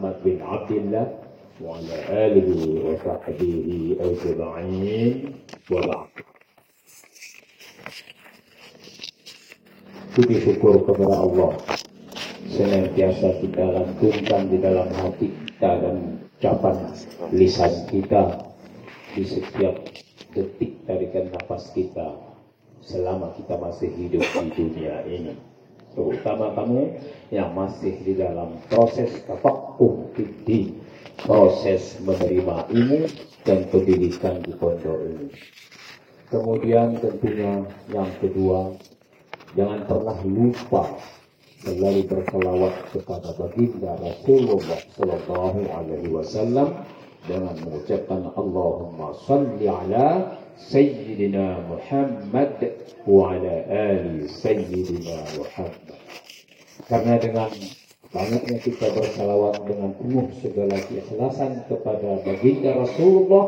Muhammad bin Abdullah وعلى آله وصحبه أجمعين وبعد Puji syukur kepada Allah senantiasa kita lantunkan di dalam hati kita dan ucapan lisan kita di setiap detik tarikan nafas kita selama kita masih hidup di dunia ini terutama kamu yang masih di dalam proses tafakuh di proses menerima ilmu dan pendidikan di pondok ini. Kemudian tentunya yang kedua Jangan pernah lupa selalu berselawat kepada baginda Rasulullah Sallallahu Alaihi Wasallam dengan mengucapkan Allahumma salli ala Sayyidina Muhammad ala ali Sayyidina Muhammad. Karena dengan banyaknya kita bersalawat dengan penuh segala keikhlasan kepada baginda Rasulullah,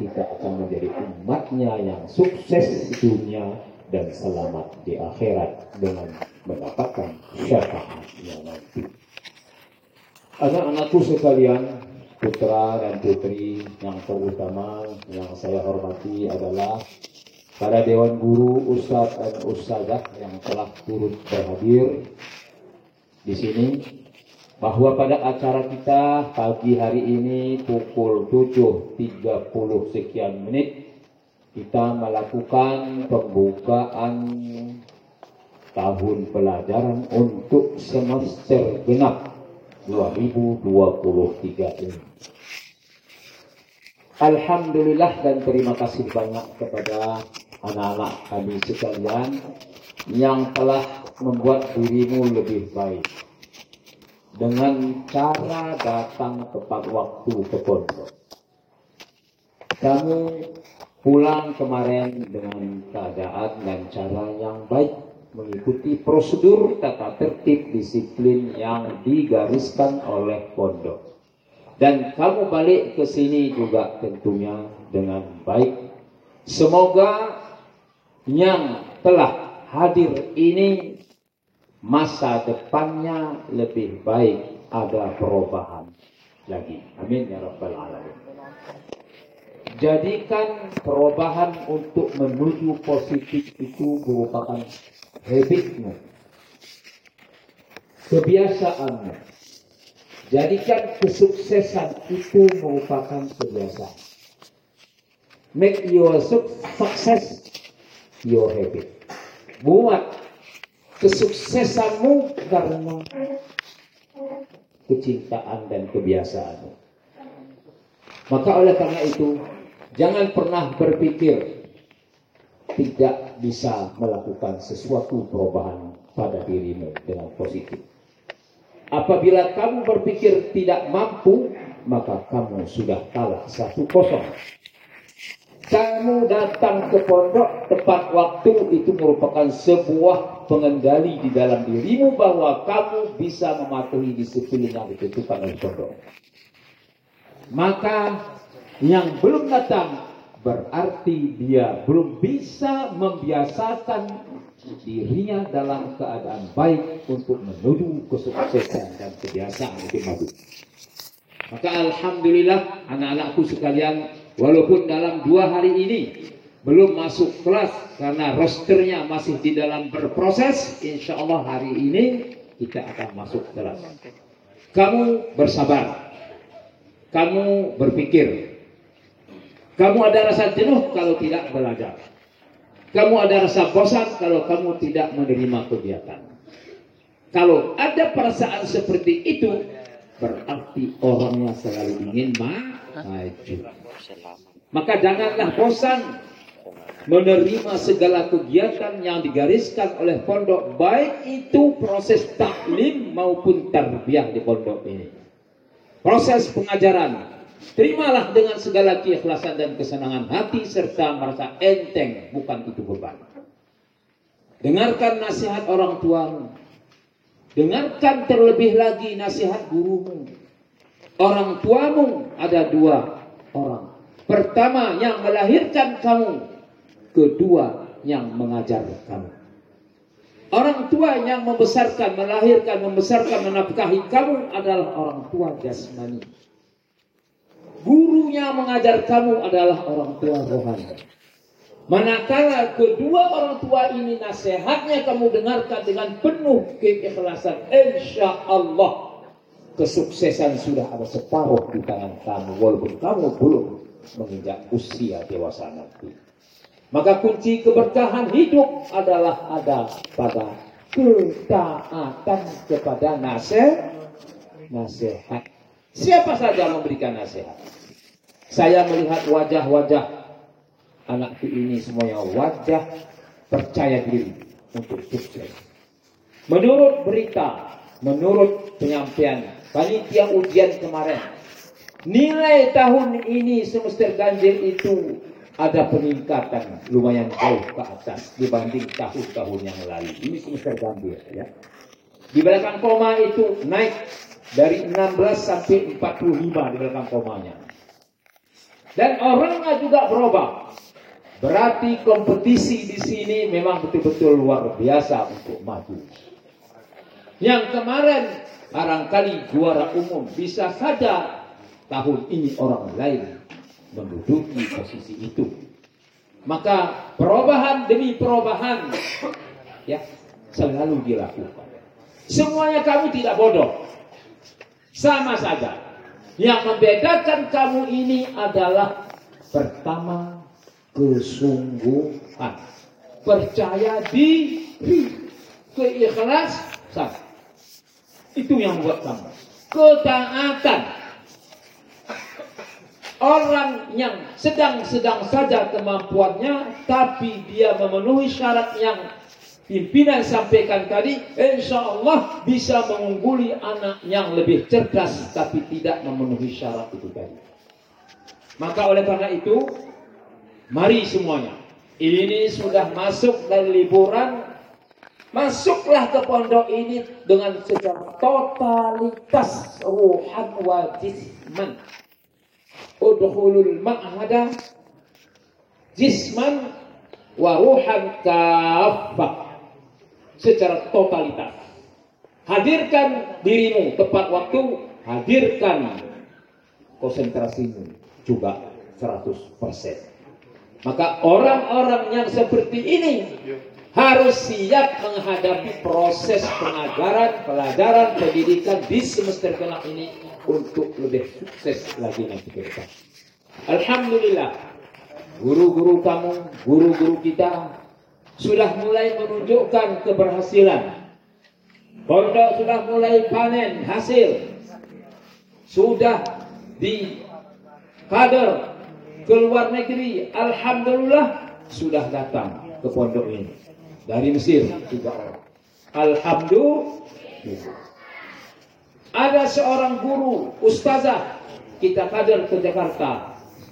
kita akan menjadi umatnya yang sukses dunia dan selamat di akhirat dengan mendapatkan syafaatnya nanti. Anak-anakku sekalian, putra dan putri yang terutama yang saya hormati adalah para dewan guru, ustadz dan ustazah yang telah turut berhadir di sini bahwa pada acara kita pagi hari ini pukul 7.30 sekian menit kita melakukan pembukaan tahun pelajaran untuk semester genap 2023 ini. Alhamdulillah dan terima kasih banyak kepada anak-anak kami sekalian yang telah membuat dirimu lebih baik dengan cara datang tepat waktu ke pondok. Kamu pulang kemarin dengan keadaan dan cara yang baik mengikuti prosedur tata tertib disiplin yang digariskan oleh pondok. Dan kamu balik ke sini juga tentunya dengan baik. Semoga yang telah hadir ini masa depannya lebih baik ada perubahan lagi. Amin ya rabbal alamin. Jadikan perubahan untuk menuju positif itu merupakan habitmu. Kebiasaanmu. Jadikan kesuksesan itu merupakan kebiasaan. Make your success your habit. Buat kesuksesanmu karena kecintaan dan kebiasaanmu. Maka oleh karena itu, Jangan pernah berpikir tidak bisa melakukan sesuatu perubahan pada dirimu dengan positif. Apabila kamu berpikir tidak mampu, maka kamu sudah kalah satu kosong. Kamu datang ke pondok tepat waktu itu merupakan sebuah pengendali di dalam dirimu bahwa kamu bisa mematuhi disiplin yang ditentukan oleh pondok. Maka yang belum datang berarti dia belum bisa membiasakan dirinya dalam keadaan baik untuk menuju kesuksesan dan kebiasaan lebih maju. Maka Alhamdulillah anak-anakku sekalian walaupun dalam dua hari ini belum masuk kelas karena rosternya masih di dalam berproses insya Allah hari ini kita akan masuk kelas. Kamu bersabar. Kamu berpikir kamu ada rasa jenuh kalau tidak belajar. Kamu ada rasa bosan kalau kamu tidak menerima kegiatan. Kalau ada perasaan seperti itu, berarti orangnya selalu ingin maju. Maka janganlah bosan menerima segala kegiatan yang digariskan oleh pondok, baik itu proses taklim maupun tarbiyah di pondok ini. Proses pengajaran, Terimalah dengan segala keikhlasan dan kesenangan hati serta merasa enteng, bukan itu beban. Dengarkan nasihat orang tuamu. Dengarkan terlebih lagi nasihat gurumu. Orang tuamu ada dua orang. Pertama yang melahirkan kamu. Kedua yang mengajar kamu. Orang tua yang membesarkan, melahirkan, membesarkan, menafkahi kamu adalah orang tua jasmani. Gurunya mengajar kamu adalah orang tua rohani. Manakala kedua orang tua ini nasihatnya kamu dengarkan dengan penuh keikhlasan, insya Allah kesuksesan sudah ada separuh di tangan kamu, walaupun kamu belum menginjak usia dewasa nanti. Maka kunci keberkahan hidup adalah ada pada ketaatan kepada nasihat. Nasihat. Siapa saja memberikan nasihat. Saya melihat wajah-wajah anakku ini semuanya wajah percaya diri untuk sukses. Menurut berita, menurut penyampaian panitia ujian kemarin, nilai tahun ini semester ganjil itu ada peningkatan lumayan jauh ke atas dibanding tahun-tahun yang lalu. Ini semester gambir ya. Di belakang koma itu naik dari 16 sampai 45 di belakang komanya. Dan orangnya juga berubah. Berarti kompetisi di sini memang betul-betul luar biasa untuk maju. Yang kemarin barangkali juara umum bisa saja tahun ini orang lain menduduki posisi itu. Maka perubahan demi perubahan ya selalu dilakukan. Semuanya kamu tidak bodoh. Sama saja. Yang membedakan kamu ini adalah pertama kesungguhan. Percaya diri. Keikhlasan. Itu yang buat kamu. Ketaatan Orang yang sedang-sedang saja kemampuannya, tapi dia memenuhi syarat yang pimpinan sampaikan tadi, insya Allah bisa mengungguli anak yang lebih cerdas, tapi tidak memenuhi syarat itu tadi. Maka oleh karena itu, mari semuanya. Ini sudah masuk dari liburan, masuklah ke pondok ini dengan secara totalitas ruhan wajisman udkhulul ma'hada jisman wa ruhan kafah secara totalitas. Hadirkan dirimu tepat waktu, hadirkan konsentrasimu juga 100%. Maka orang-orang yang seperti ini harus siap menghadapi proses pengajaran, pelajaran, pendidikan di semester genap ini untuk lebih sukses lagi nanti ke depan. Alhamdulillah, guru-guru kamu, guru-guru kita sudah mulai menunjukkan keberhasilan. Pondok sudah mulai panen hasil. Sudah di kader ke luar negeri. Alhamdulillah sudah datang ke pondok ini. Dari Mesir orang. Alhamdulillah. Ada seorang guru, ustazah, kita kader ke Jakarta.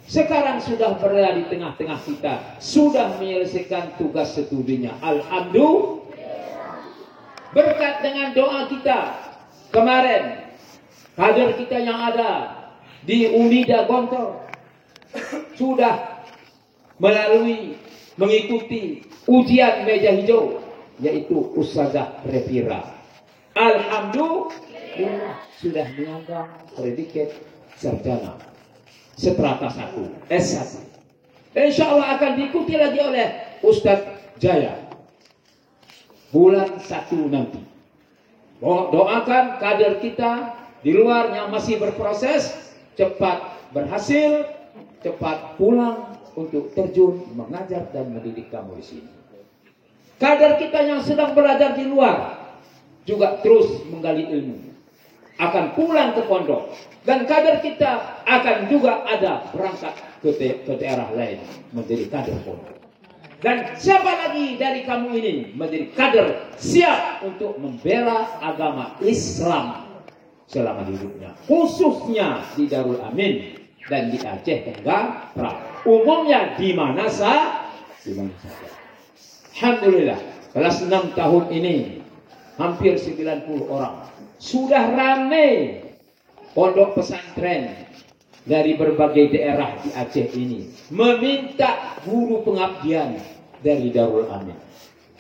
Sekarang sudah berada di tengah-tengah kita. Sudah menyelesaikan tugas studinya. Alhamdulillah. Berkat dengan doa kita. Kemarin, kader kita yang ada di Unida Gontor. Sudah melalui mengikuti ujian meja hijau yaitu Ustazah Revira. Alhamdulillah sudah menyandang predikat sarjana seterata satu S1. Insya Allah akan diikuti lagi oleh Ustadz Jaya bulan satu nanti. Doakan kader kita di luar yang masih berproses cepat berhasil, cepat pulang untuk terjun mengajar dan mendidik kamu di sini. Kader kita yang sedang belajar di luar juga terus menggali ilmu akan pulang ke pondok dan kader kita akan juga ada berangkat ke, daerah lain menjadi kader pondok. Dan siapa lagi dari kamu ini menjadi kader siap untuk membela agama Islam selama hidupnya, khususnya di Darul Amin dan di Aceh Tenggara. Umumnya di mana saja. Alhamdulillah, kelas 6 tahun ini hampir 90 orang sudah ramai pondok pesantren dari berbagai daerah di Aceh ini meminta guru pengabdian dari Darul Amin.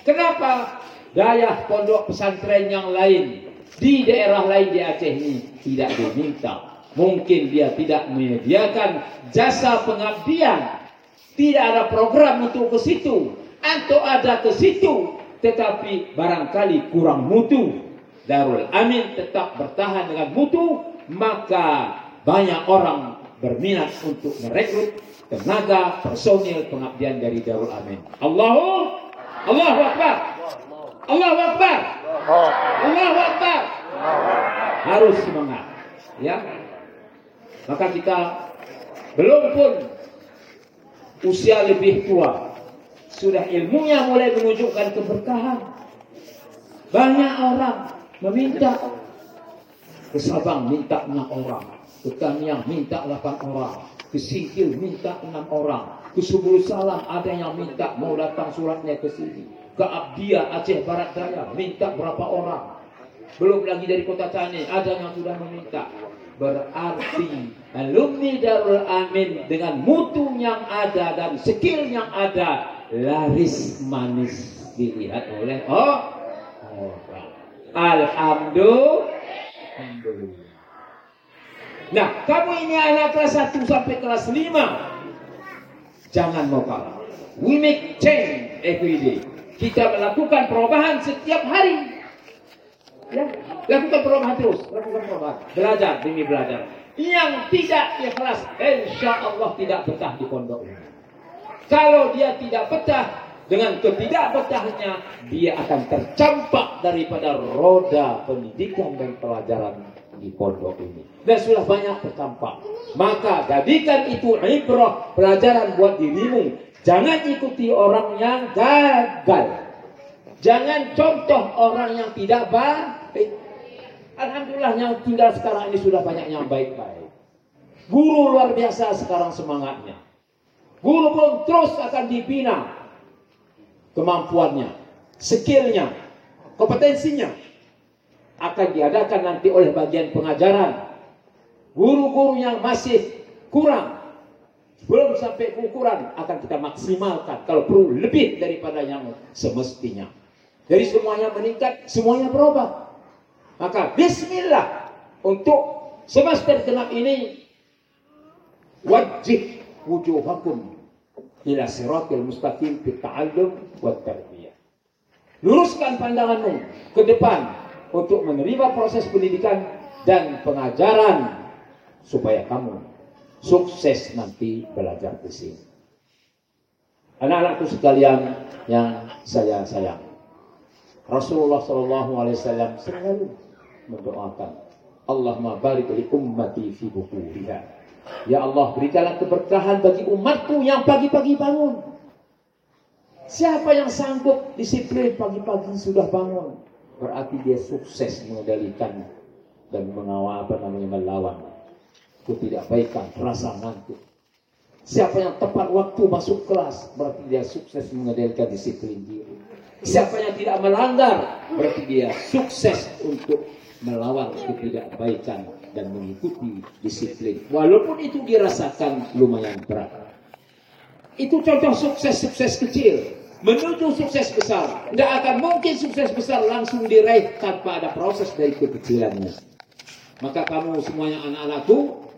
Kenapa? daya pondok pesantren yang lain di daerah lain di Aceh ini tidak diminta. Mungkin dia tidak menyediakan jasa pengabdian. Tidak ada program untuk ke situ. Atau ada ke situ. Tetapi barangkali kurang mutu. Darul Amin tetap bertahan dengan mutu. Maka banyak orang berminat untuk merekrut tenaga personil pengabdian dari Darul Amin. Allahu Allahu Akbar. Allahu Akbar. Allahu Akbar. Harus semangat. Ya. Maka kita belum pun usia lebih tua. Sudah ilmunya mulai menunjukkan keberkahan. Banyak orang meminta. Ke Sabang minta 6 orang. Ke Tamiang minta 8 orang. Ke Singkil minta 6 orang. Ke Salam ada yang minta mau datang suratnya ke sini. Ke Abdia Aceh Barat Daya minta berapa orang. Belum lagi dari kota Tani ada yang sudah meminta. Berarti alumni Darul Amin dengan mutu yang ada dan skill yang ada laris manis dilihat oleh oh orang. Alhamdulillah. Nah, kamu ini anak kelas 1 sampai kelas 5. Jangan mau kalah. We make change every day. Kita melakukan perubahan setiap hari. Ya, lakukan perubahan terus, lakukan perubahan. Belajar demi belajar. Yang tidak ikhlas, insya Allah tidak betah di pondok ini. Kalau dia tidak betah, dengan ketidakbetahnya, dia akan tercampak daripada roda pendidikan dan pelajaran di pondok ini. Dan sudah banyak tertampak. Maka jadikan itu ibrah pelajaran buat dirimu. Jangan ikuti orang yang gagal. Jangan contoh orang yang tidak baik. Alhamdulillah yang tinggal sekarang ini sudah banyak yang baik-baik. Guru luar biasa sekarang semangatnya. Guru pun terus akan dibina kemampuannya, skillnya, kompetensinya akan diadakan nanti oleh bagian pengajaran. Guru-guru yang masih kurang, belum sampai ukuran akan kita maksimalkan. Kalau perlu lebih daripada yang semestinya. Jadi semuanya meningkat, semuanya berubah. Maka Bismillah untuk semester genap ini wajib wujuhakum ila siratil mustaqim fi ta'allum wa tarbiyah. Luruskan pandanganmu ke depan untuk menerima proses pendidikan dan pengajaran supaya kamu sukses nanti belajar di sini. Anak-anakku sekalian yang saya sayang. Rasulullah Shallallahu Alaihi Wasallam selalu mendoakan Allahumma barik li ummati fi. Ya Allah berikanlah keberkahan bagi umatku yang pagi-pagi bangun. Siapa yang sanggup disiplin pagi-pagi sudah bangun? berarti dia sukses mengendalikan dan mengawal apa namanya melawan ketidakbaikan rasa ngantuk. Siapa yang tepat waktu masuk kelas berarti dia sukses mengendalikan disiplin diri. Siapa yang tidak melanggar berarti dia sukses untuk melawan ketidakbaikan dan mengikuti disiplin. Walaupun itu dirasakan lumayan berat. Itu contoh sukses-sukses kecil menuju sukses besar. Tidak akan mungkin sukses besar langsung diraih tanpa ada proses dari kekecilannya. Maka kamu semuanya anak-anakku,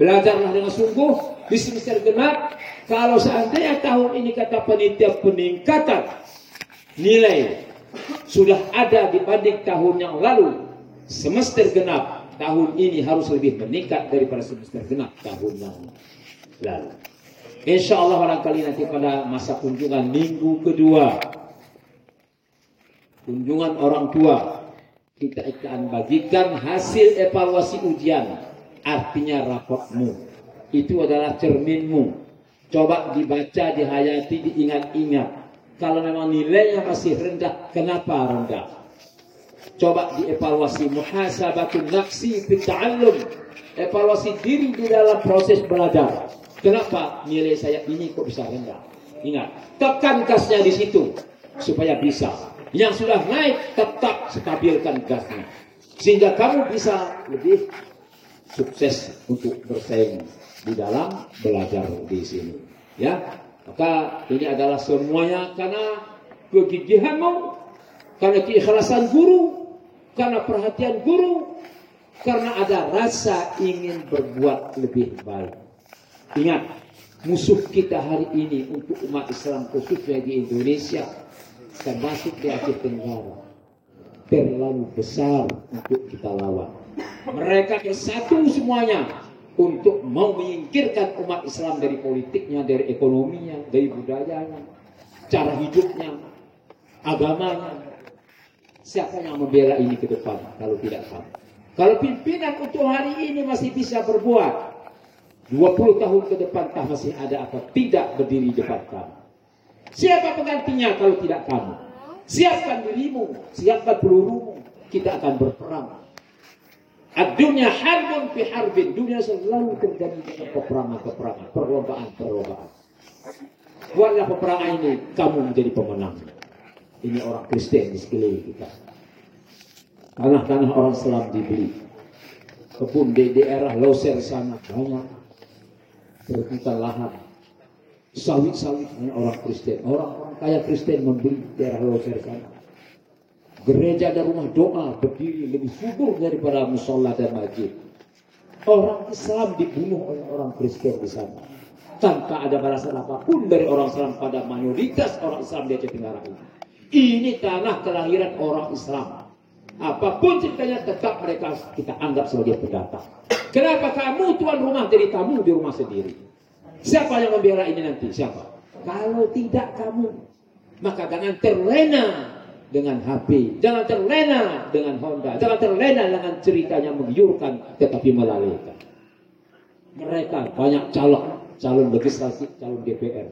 belajarlah dengan sungguh di semester genap. Kalau seandainya tahun ini kata penitia peningkatan nilai sudah ada dibanding tahun yang lalu, semester genap tahun ini harus lebih meningkat daripada semester genap tahun yang lalu. Insya Allah barangkali nanti pada masa kunjungan minggu kedua. Kunjungan orang tua. Kita akan bagikan hasil evaluasi ujian. Artinya rapotmu. Itu adalah cerminmu. Coba dibaca, dihayati, diingat-ingat. Kalau memang nilainya masih rendah, kenapa rendah? Coba dievaluasi muhasabatun nafsi fit ta'allum. Evaluasi diri di dalam proses belajar Kenapa nilai saya ini kok bisa rendah? Ingat, tekan gasnya di situ supaya bisa. Yang sudah naik tetap stabilkan gasnya. Sehingga kamu bisa lebih sukses untuk bersaing di dalam belajar di sini. Ya, maka ini adalah semuanya karena kegigihanmu, karena keikhlasan guru, karena perhatian guru, karena ada rasa ingin berbuat lebih baik. Ingat, musuh kita hari ini untuk umat Islam khususnya di Indonesia termasuk di Aceh Tenggara terlalu besar untuk kita lawan. Mereka satu semuanya untuk mau menyingkirkan umat Islam dari politiknya, dari ekonominya, dari budayanya, cara hidupnya, agamanya. Siapa yang membela ini ke depan kalau tidak kamu? Kalau pimpinan untuk hari ini masih bisa berbuat, 20 tahun ke depan tak masih ada apa tidak berdiri di depan kamu. Siapa penggantinya kalau tidak kamu? Siapkan dirimu, siapkan pelurumu. Kita akan berperang. Dunia harbun fi harbin. Dunia selalu terjadi dengan peperangan-peperangan, perlombaan-perlombaan. Buatlah peperangan ini, kamu menjadi pemenang. Ini orang Kristen di sekeliling kita. Tanah-tanah orang Islam dibeli. Kebun di daerah Loser sana banyak. Berhutan lahan. Sawit-sawit orang Kristen. Orang-orang kaya Kristen membeli daerah Loser sana. Gereja dan rumah doa berdiri lebih subur daripada musola dan masjid. Orang Islam dibunuh oleh orang Kristen di sana. Tanpa ada balasan apa pun dari orang Islam pada mayoritas orang Islam di Aceh Tenggara ini. Ini tanah kelahiran orang Islam. Apa pun ceritanya tetap mereka kita anggap sebagai pendatang. Kenapa kamu tuan rumah jadi tamu di rumah sendiri? Siapa yang membela ini nanti? Siapa? Kalau tidak kamu, maka jangan terlena dengan HP. Jangan terlena dengan Honda. Jangan terlena dengan ceritanya menggiurkan tetapi melalaikan. Mereka banyak calon, calon legislatif, calon DPR.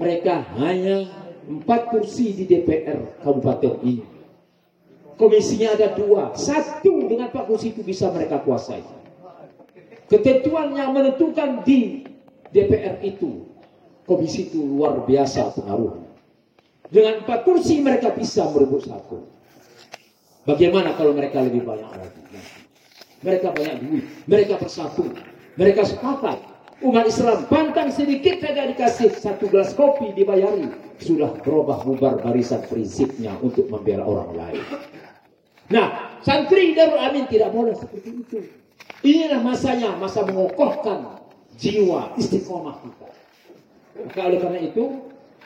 Mereka hanya empat kursi di DPR kabupaten ini. Komisinya ada dua. Satu dengan empat kursi itu bisa mereka kuasai. Ketentuan yang menentukan di DPR itu. Komisi itu luar biasa pengaruhnya. Dengan empat kursi mereka bisa merebut satu. Bagaimana kalau mereka lebih banyak lagi? Mereka banyak duit, mereka bersatu, mereka sepakat. Umat Islam pantang sedikit saja dikasih satu gelas kopi dibayari. Sudah berubah bubar barisan prinsipnya untuk membela orang lain. Nah, santri Darul Amin tidak boleh seperti itu. Inilah masanya, masa mengokohkan jiwa istiqomah kita. Maka oleh karena itu,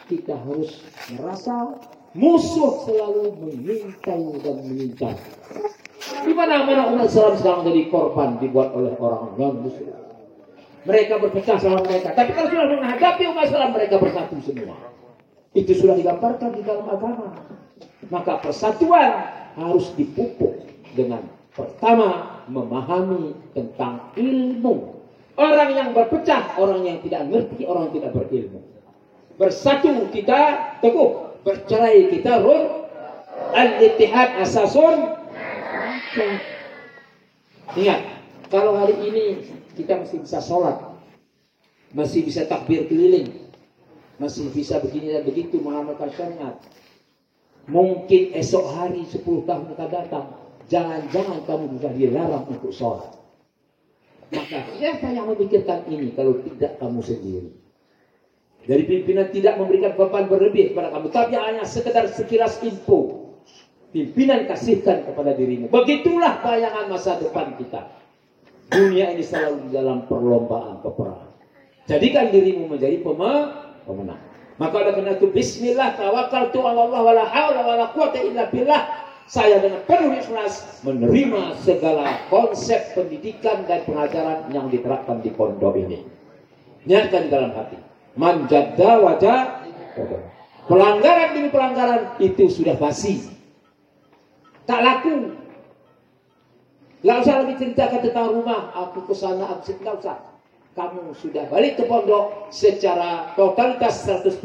kita harus merasa musuh selalu mengintai dan mengintai. Di mana-mana umat Islam sedang menjadi korban dibuat oleh orang non muslim. Mereka berpecah sama mereka. Tapi kalau sudah menghadapi umat Islam mereka bersatu semua. Itu sudah digambarkan di dalam agama. Maka persatuan harus dipupuk dengan pertama memahami tentang ilmu. Orang yang berpecah, orang yang tidak ngerti, orang yang tidak berilmu. Bersatu kita teguh. Bercerai kita run. Al-ittihad asasun. Ingat, kalau hari ini kita masih bisa sholat. Masih bisa takbir keliling. Masih bisa begini dan begitu mengamalkan syariat. Mungkin esok hari 10 tahun akan datang. Jangan-jangan kamu sudah dilarang untuk sholat. Maka siapa yang memikirkan ini kalau tidak kamu sendiri? Dari pimpinan tidak memberikan beban berlebih kepada kamu, tapi hanya sekedar sekilas info. Pimpinan kasihkan kepada dirimu. Begitulah bayangan masa depan kita. Dunia ini selalu dalam perlombaan peperangan. Jadikan dirimu menjadi pemenang. Maka oleh karena itu Bismillah tawakkaltu ala Allah wala haula wala quwata illa billah. Saya dengan penuh ikhlas menerima segala konsep pendidikan dan pengajaran yang diterapkan di pondok ini. Niatkan dalam hati manjada wajah pelanggaran demi pelanggaran itu sudah basi tak laku nggak usah lagi ceritakan tentang rumah aku ke sana aku nggak usah kamu sudah balik ke pondok secara totalitas 100%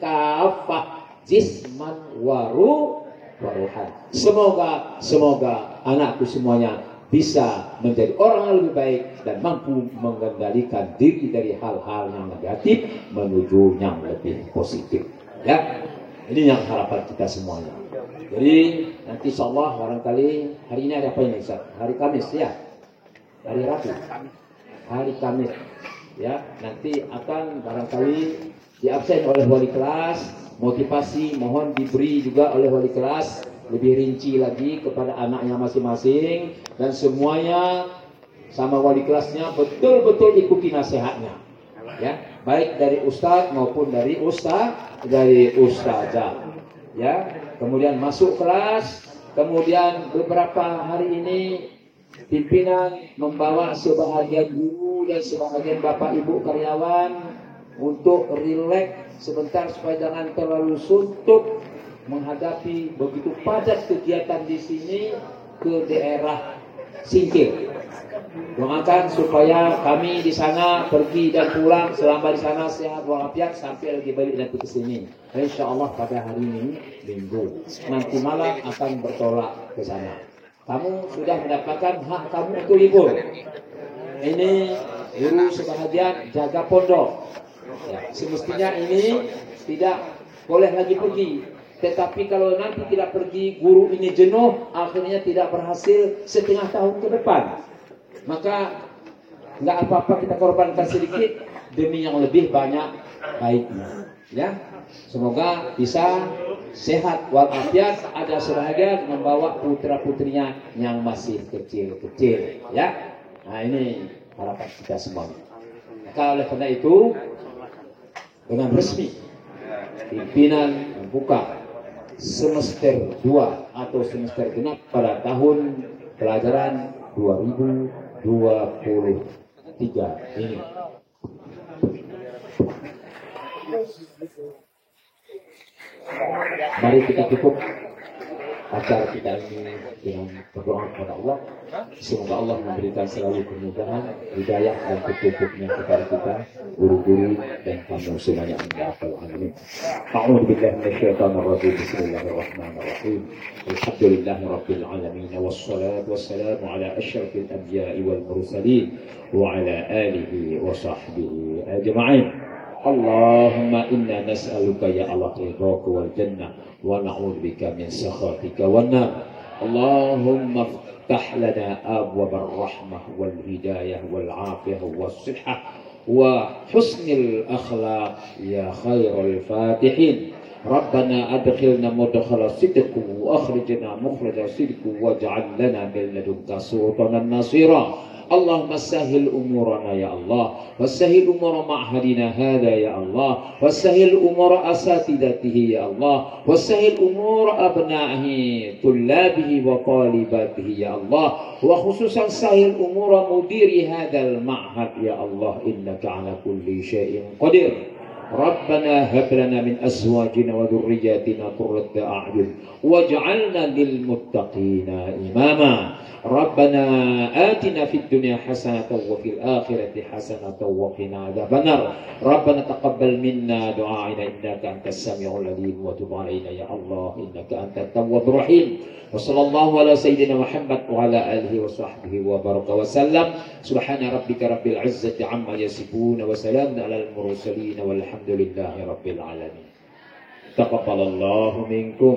kafah jisman waru waruhan semoga semoga anakku semuanya bisa menjadi orang yang lebih baik dan mampu mengendalikan diri dari hal-hal yang negatif menuju yang lebih positif. Ya, ini yang harapan kita semuanya. Jadi nanti insya Allah barangkali hari ini ada apa ini Ustaz? Hari Kamis ya? Hari Rabu? Hari Kamis. Ya, nanti akan barangkali diabsen oleh wali kelas motivasi mohon diberi juga oleh wali kelas lebih rinci lagi kepada anaknya masing-masing dan semuanya sama wali kelasnya betul-betul ikuti nasihatnya ya baik dari ustadz maupun dari ustaz dari ustazah ya kemudian masuk kelas kemudian beberapa hari ini pimpinan membawa sebahagian guru dan sebahagian bapak ibu karyawan untuk rileks sebentar supaya jangan terlalu suntuk menghadapi begitu padat kegiatan di sini ke daerah Singkil. Doakan supaya kami di sana pergi dan pulang selama di sana sehat walafiat sampai lagi balik nanti ke sini. Insya Allah pada hari ini minggu nanti malam akan bertolak ke sana. Kamu sudah mendapatkan hak kamu untuk libur. Ini guru sebahagian jaga pondok Ya, semestinya ini tidak boleh lagi pergi. Tetapi kalau nanti tidak pergi, guru ini jenuh, akhirnya tidak berhasil setengah tahun ke depan. Maka nggak apa-apa kita korbankan sedikit demi yang lebih banyak baiknya. Ya, semoga bisa sehat walafiat. Ada sebagian membawa putra putrinya yang masih kecil-kecil. Ya, nah ini harapan kita semua. Maka oleh karena itu dengan resmi pimpinan membuka semester 2 atau semester genap pada tahun pelajaran 2023 ini. Mari kita cukup acara kita ini dengan berdoa kepada Allah. Semoga Allah memberikan selalu kemudahan, hidayah dan petunjuknya kepada kita, guru-guru dan kamu semuanya anda akal alamin. A'udhu billah minasyaitanir rajim. Bismillahirrahmanirrahim. Alhamdulillahi rabbil alamin wassalatu wassalamu ala asyrafil anbiya'i wal mursalin wa ala alihi wa sahbihi ajma'in. اللهم إنا نسألك يا الله رضاك والجنة ونعوذ بك من سخطك والنار اللهم افتح لنا أبواب الرحمة والهداية والعافية والصحة وحسن الأخلاق يا خير الفاتحين ربنا أدخلنا مدخل صدق وأخرجنا مخرج صدق واجعل لنا من لدنك سلطانا نصيرا. اللهم سهل أمورنا يا الله وسهل أمور معهدنا هذا يا الله وسهل أمور أساتذته يا الله وسهل أمور أبنائه طلابه وطالباته يا الله وخصوصا سهل أمور مدير هذا المعهد يا الله إنك على كل شيء قدير. ربنا هب لنا من أزواجنا وذرياتنا قرة أعين واجعلنا للمتقين إماما. ربنا آتنا في الدنيا حسنة وفي الآخرة حسنة وقنا عذاب النار. ربنا تقبل منا دعائنا إنك أنت السميع العليم. وتب علينا يا الله إنك أنت التواب الرحيم. وصلى الله على سيدنا محمد وعلى آله وصحبه وبارك وسلم. سبحان ربك رب العزة عما يصفون وسلام على المرسلين والحمد لله رب العالمين. تقبل الله منكم.